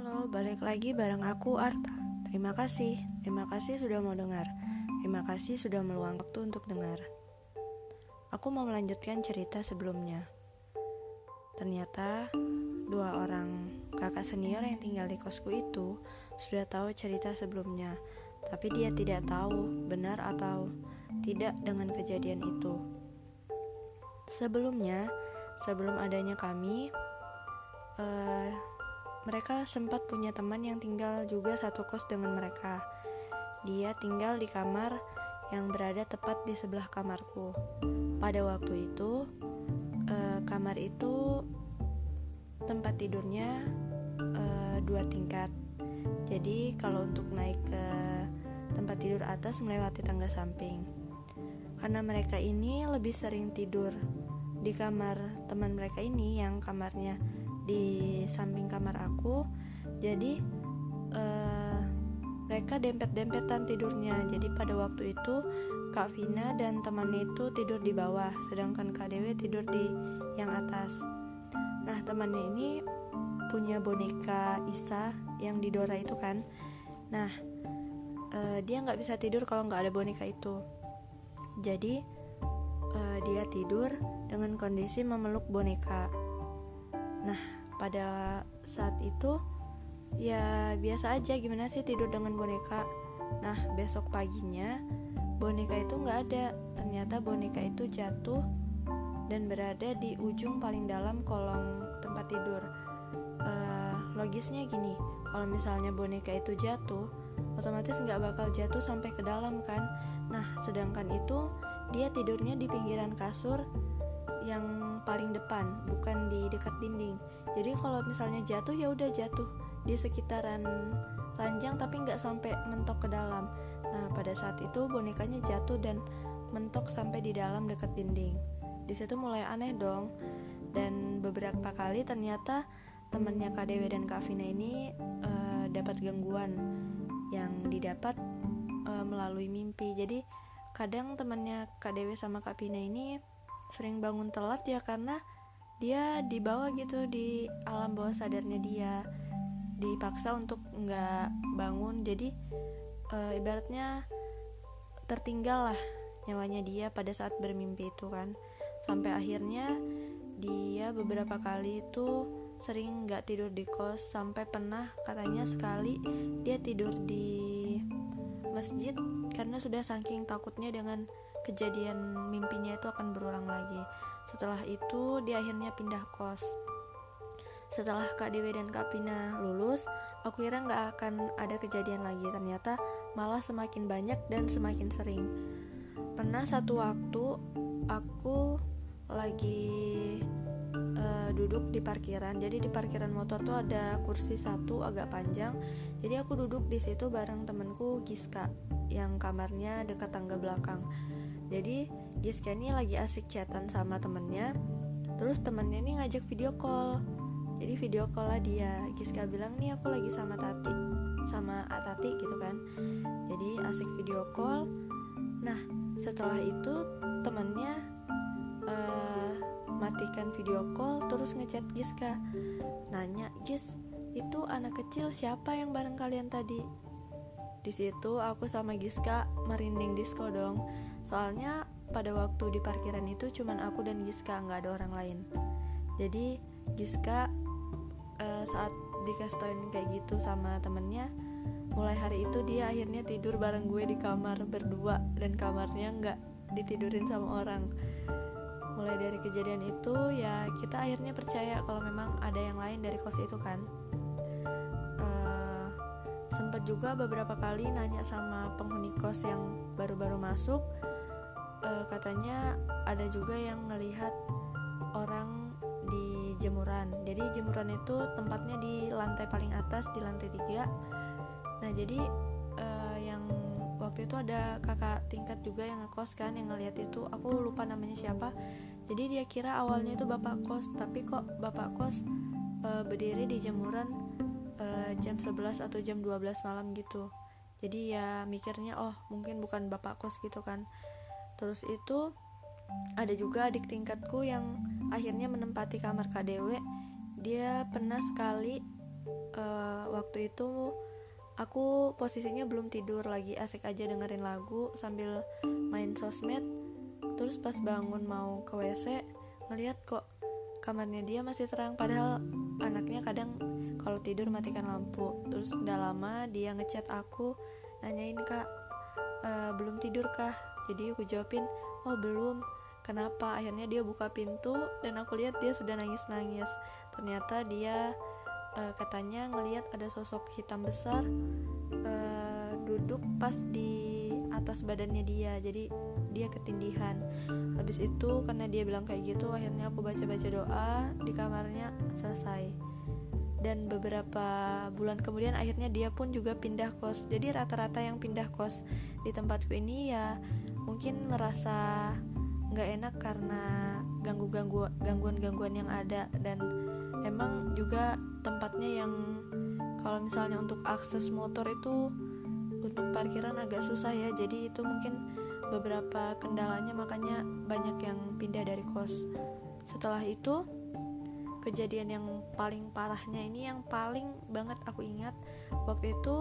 Halo, balik lagi bareng aku Arta. Terima kasih, terima kasih sudah mau dengar. Terima kasih sudah meluang waktu untuk dengar. Aku mau melanjutkan cerita sebelumnya. Ternyata dua orang kakak senior yang tinggal di kosku itu sudah tahu cerita sebelumnya, tapi dia tidak tahu benar atau tidak dengan kejadian itu. Sebelumnya, sebelum adanya kami, uh, mereka sempat punya teman yang tinggal juga satu kos dengan mereka. Dia tinggal di kamar yang berada tepat di sebelah kamarku. Pada waktu itu, uh, kamar itu tempat tidurnya uh, dua tingkat. Jadi kalau untuk naik ke tempat tidur atas melewati tangga samping. Karena mereka ini lebih sering tidur di kamar teman mereka ini yang kamarnya di samping kamar aku. Jadi uh, mereka dempet-dempetan tidurnya. Jadi pada waktu itu Kak Vina dan temannya itu tidur di bawah sedangkan Kak Dewi tidur di yang atas. Nah temannya ini punya boneka Isa yang di Dora itu kan. Nah uh, dia nggak bisa tidur kalau nggak ada boneka itu. Jadi uh, dia tidur dengan kondisi memeluk boneka. Nah pada saat itu ya biasa aja gimana sih tidur dengan boneka. Nah besok paginya boneka itu nggak ada. Ternyata boneka itu jatuh dan berada di ujung paling dalam kolong tempat tidur. Uh, logisnya gini kalau misalnya boneka itu jatuh otomatis nggak bakal jatuh sampai ke dalam kan. Nah sedangkan itu dia tidurnya di pinggiran kasur yang paling depan, bukan di dekat dinding. Jadi kalau misalnya jatuh ya udah jatuh di sekitaran ranjang tapi nggak sampai mentok ke dalam. Nah pada saat itu bonekanya jatuh dan mentok sampai di dalam dekat dinding. Di situ mulai aneh dong. Dan beberapa kali ternyata temannya Kak Dewi dan Kak Vina ini uh, dapat gangguan yang didapat uh, melalui mimpi. Jadi kadang temannya Kak Dewi sama Kak Vina ini sering bangun telat ya karena dia dibawa gitu di alam bawah sadarnya dia. Dipaksa untuk nggak bangun jadi e, ibaratnya tertinggal lah nyawanya dia pada saat bermimpi itu kan. Sampai akhirnya dia beberapa kali itu sering nggak tidur di kos sampai pernah katanya sekali dia tidur di masjid karena sudah saking takutnya dengan kejadian mimpinya itu akan berulang lagi. Setelah itu, dia akhirnya pindah kos. Setelah Kak Dewi dan Kak Pina lulus, aku kira nggak akan ada kejadian lagi. Ternyata malah semakin banyak dan semakin sering. Pernah satu waktu aku lagi uh, duduk di parkiran. Jadi di parkiran motor tuh ada kursi satu agak panjang. Jadi aku duduk di situ bareng temenku Giska yang kamarnya dekat tangga belakang. Jadi Giska ini lagi asik chatan sama temennya. Terus temennya ini ngajak video call. Jadi video call lah dia. Giska bilang nih aku lagi sama Tati sama Atati gitu kan. Jadi asik video call. Nah setelah itu temennya uh, matikan video call terus ngechat Giska nanya Gis itu anak kecil siapa yang bareng kalian tadi? Di situ aku sama Giska merinding disco dong. Soalnya pada waktu di parkiran itu cuman aku dan Giska nggak ada orang lain. Jadi Giska uh, saat dikasih kayak gitu sama temennya mulai hari itu dia akhirnya tidur bareng gue di kamar berdua dan kamarnya nggak ditidurin sama orang mulai dari kejadian itu ya kita akhirnya percaya kalau memang ada yang lain dari kos itu kan. Uh, sempat juga beberapa kali nanya sama penghuni kos yang baru-baru masuk. Uh, katanya ada juga yang ngelihat orang di jemuran. Jadi jemuran itu tempatnya di lantai paling atas di lantai tiga. Nah jadi uh, yang waktu itu ada kakak tingkat juga yang ngekos kan yang ngelihat itu. Aku lupa namanya siapa jadi dia kira awalnya itu bapak kos tapi kok bapak kos uh, berdiri di jemuran uh, jam 11 atau jam 12 malam gitu. Jadi ya mikirnya oh mungkin bukan bapak kos gitu kan. Terus itu ada juga adik tingkatku yang akhirnya menempati kamar KDW dia pernah sekali uh, waktu itu aku posisinya belum tidur lagi asik aja dengerin lagu sambil main sosmed terus pas bangun mau ke WC ngeliat kok kamarnya dia masih terang. Padahal anaknya kadang kalau tidur matikan lampu. Terus udah lama dia ngechat aku nanyain kak e, belum tidur kah? Jadi aku jawabin oh belum. Kenapa? Akhirnya dia buka pintu dan aku lihat dia sudah nangis nangis ternyata dia uh, katanya ngelihat ada sosok hitam besar uh, duduk pas di atas badannya dia. Jadi dia ketindihan. Habis itu karena dia bilang kayak gitu akhirnya aku baca-baca doa di kamarnya selesai. Dan beberapa bulan kemudian akhirnya dia pun juga pindah kos. Jadi rata-rata yang pindah kos di tempatku ini ya mungkin merasa nggak enak karena ganggu ganggu gangguan-gangguan yang ada. Dan emang juga tempatnya yang kalau misalnya untuk akses motor itu untuk parkiran agak susah ya. Jadi itu mungkin beberapa kendalanya makanya banyak yang pindah dari kos. Setelah itu kejadian yang paling parahnya ini yang paling banget aku ingat. Waktu itu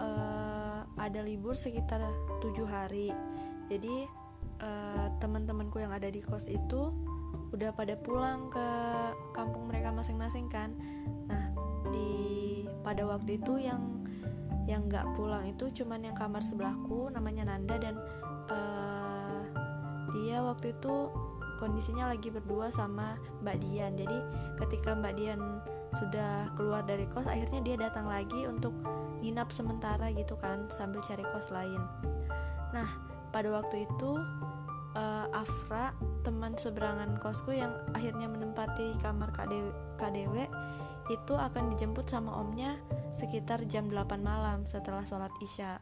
uh, ada libur sekitar tujuh hari. Jadi uh, teman-temanku yang ada di kos itu udah pada pulang ke kampung mereka masing-masing kan. Nah di pada waktu itu yang yang nggak pulang itu cuman yang kamar sebelahku namanya Nanda dan uh, dia waktu itu kondisinya lagi berdua sama Mbak Dian. Jadi ketika Mbak Dian sudah keluar dari kos akhirnya dia datang lagi untuk nginap sementara gitu kan sambil cari kos lain. Nah pada waktu itu uh, Afra teman seberangan kosku yang akhirnya menempati kamar KDW, KDW itu akan dijemput sama omnya sekitar jam 8 malam setelah sholat isya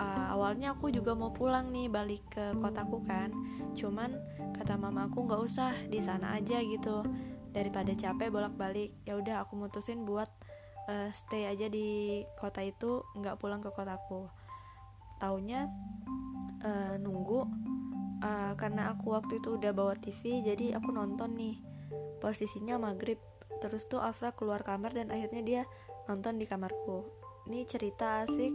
uh, awalnya aku juga mau pulang nih balik ke kotaku kan. Cuman kata mama aku nggak usah di sana aja gitu. Daripada capek bolak-balik. Ya udah aku mutusin buat uh, stay aja di kota itu nggak pulang ke kotaku. Taunya uh, nunggu uh, karena aku waktu itu udah bawa TV jadi aku nonton nih. Posisinya maghrib. Terus tuh Afra keluar kamar dan akhirnya dia nonton di kamarku. Ini cerita asik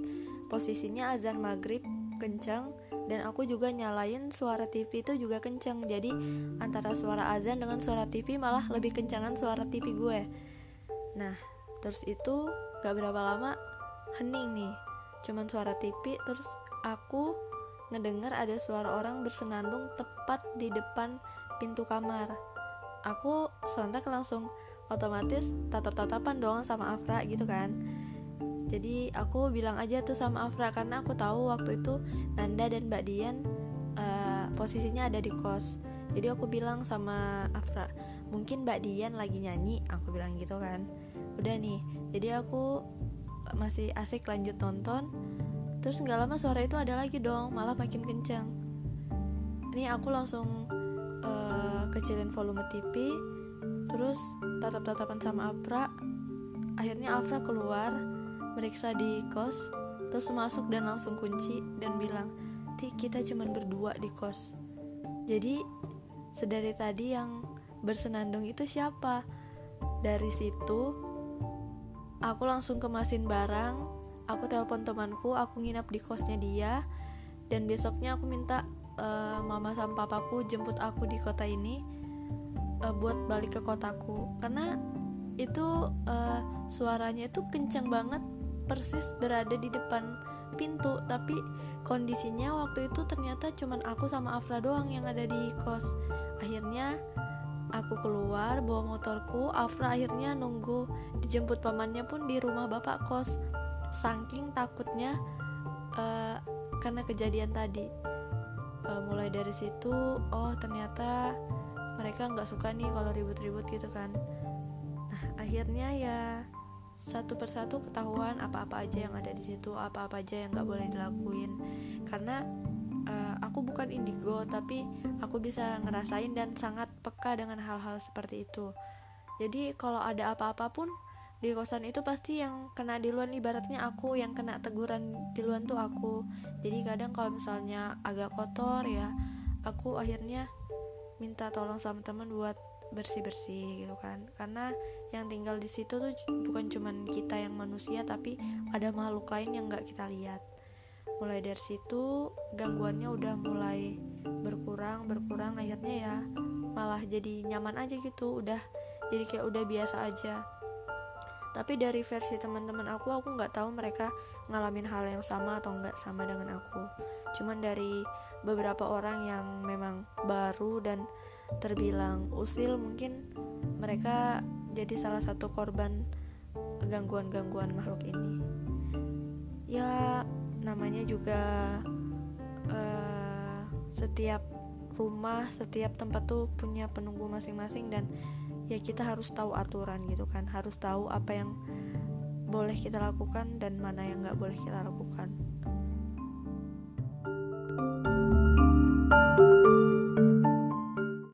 posisinya azan maghrib kencang dan aku juga nyalain suara TV itu juga kencang jadi antara suara azan dengan suara TV malah lebih kencangan suara TV gue nah terus itu gak berapa lama hening nih cuman suara TV terus aku ngedengar ada suara orang bersenandung tepat di depan pintu kamar. Aku sontak langsung otomatis tatap-tatapan dong sama Afra gitu kan. Jadi aku bilang aja tuh sama Afra karena aku tahu waktu itu Nanda dan Mbak Dian uh, posisinya ada di kos. Jadi aku bilang sama Afra, mungkin Mbak Dian lagi nyanyi, aku bilang gitu kan. Udah nih, jadi aku masih asik lanjut nonton. Terus nggak lama suara itu ada lagi dong malah makin kencang ini aku langsung uh, kecilin volume TV terus tatap-tatapan sama Afra. Akhirnya Afra keluar meriksa di kos terus masuk dan langsung kunci dan bilang Ti kita cuman berdua di kos. Jadi sedari tadi yang bersenandung itu siapa? Dari situ aku langsung kemasin barang aku telepon temanku aku nginap di kosnya dia dan besoknya aku minta uh, mama sama papaku jemput aku di kota ini uh, buat balik ke kotaku. Karena itu uh, suaranya itu kencang banget persis berada di depan pintu tapi kondisinya waktu itu ternyata cuman aku sama Afra doang yang ada di kos. Akhirnya aku keluar bawa motorku Afra akhirnya nunggu dijemput pamannya pun di rumah bapak kos. Saking takutnya uh, karena kejadian tadi. Uh, mulai dari situ oh ternyata mereka nggak suka nih kalau ribut-ribut gitu kan. Nah akhirnya ya satu persatu ketahuan apa-apa aja yang ada di situ apa-apa aja yang nggak boleh dilakuin. Karena uh, aku bukan indigo tapi aku bisa ngerasain dan sangat peka dengan hal-hal seperti itu. Jadi kalau ada apa-apa pun di kosan itu pasti yang kena duluan ibaratnya aku yang kena teguran duluan tuh aku. Jadi kadang kalau misalnya agak kotor ya aku akhirnya minta tolong sama teman buat bersih bersih gitu kan. Karena yang tinggal di situ tuh bukan cuman kita yang manusia tapi ada makhluk lain yang nggak kita lihat. Mulai dari situ gangguannya udah mulai berkurang berkurang akhirnya ya malah jadi nyaman aja gitu udah jadi kayak udah biasa aja. Tapi dari versi teman-teman aku aku nggak tahu mereka ngalamin hal yang sama atau nggak sama dengan aku. Cuman dari beberapa orang yang memang baru dan terbilang usil mungkin mereka jadi salah satu korban gangguan-gangguan makhluk ini. Ya namanya juga uh, setiap rumah setiap tempat tuh punya penunggu masing-masing dan ya kita harus tahu aturan gitu kan. Harus tahu apa yang boleh kita lakukan dan mana yang nggak boleh kita lakukan